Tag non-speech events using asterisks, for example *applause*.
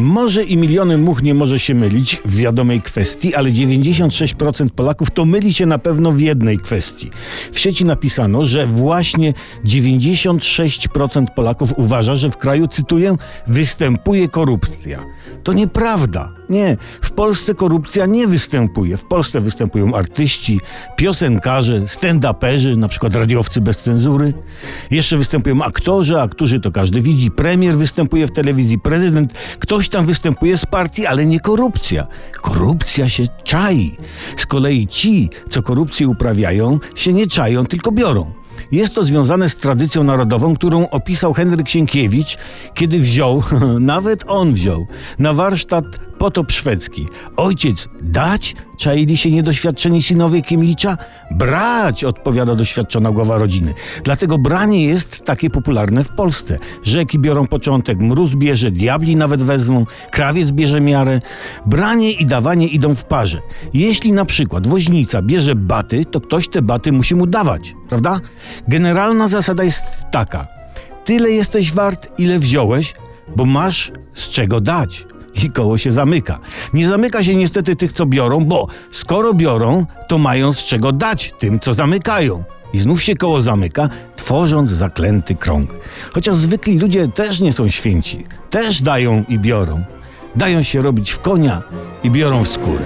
Może i miliony much nie może się mylić w wiadomej kwestii, ale 96% Polaków to myli się na pewno w jednej kwestii. W sieci napisano, że właśnie 96% Polaków uważa, że w kraju, cytuję, występuje korupcja. To nieprawda. Nie, w Polsce korupcja nie występuje. W Polsce występują artyści, piosenkarze, stand-uperzy, na przykład radiowcy bez cenzury. Jeszcze występują aktorzy, aktorzy to każdy widzi. Premier występuje w telewizji, prezydent, ktoś tam występuje z partii, ale nie korupcja. Korupcja się czai. Z kolei ci, co korupcję uprawiają, się nie czają, tylko biorą. Jest to związane z tradycją narodową, którą opisał Henryk Sienkiewicz, kiedy wziął, *laughs* nawet on wziął, na warsztat potop szwedzki. Ojciec dać? Czaili się niedoświadczeni synowie Kiemlicza? Brać, odpowiada doświadczona głowa rodziny. Dlatego branie jest takie popularne w Polsce. Rzeki biorą początek, mróz bierze, diabli nawet wezmą, krawiec bierze miarę. Branie i dawanie idą w parze. Jeśli na przykład woźnica bierze baty, to ktoś te baty musi mu dawać, prawda? Generalna zasada jest taka. Tyle jesteś wart, ile wziąłeś, bo masz z czego dać i koło się zamyka. Nie zamyka się niestety tych, co biorą, bo skoro biorą, to mają z czego dać tym, co zamykają. I znów się koło zamyka, tworząc zaklęty krąg. Chociaż zwykli ludzie też nie są święci. Też dają i biorą. Dają się robić w konia i biorą w skórę.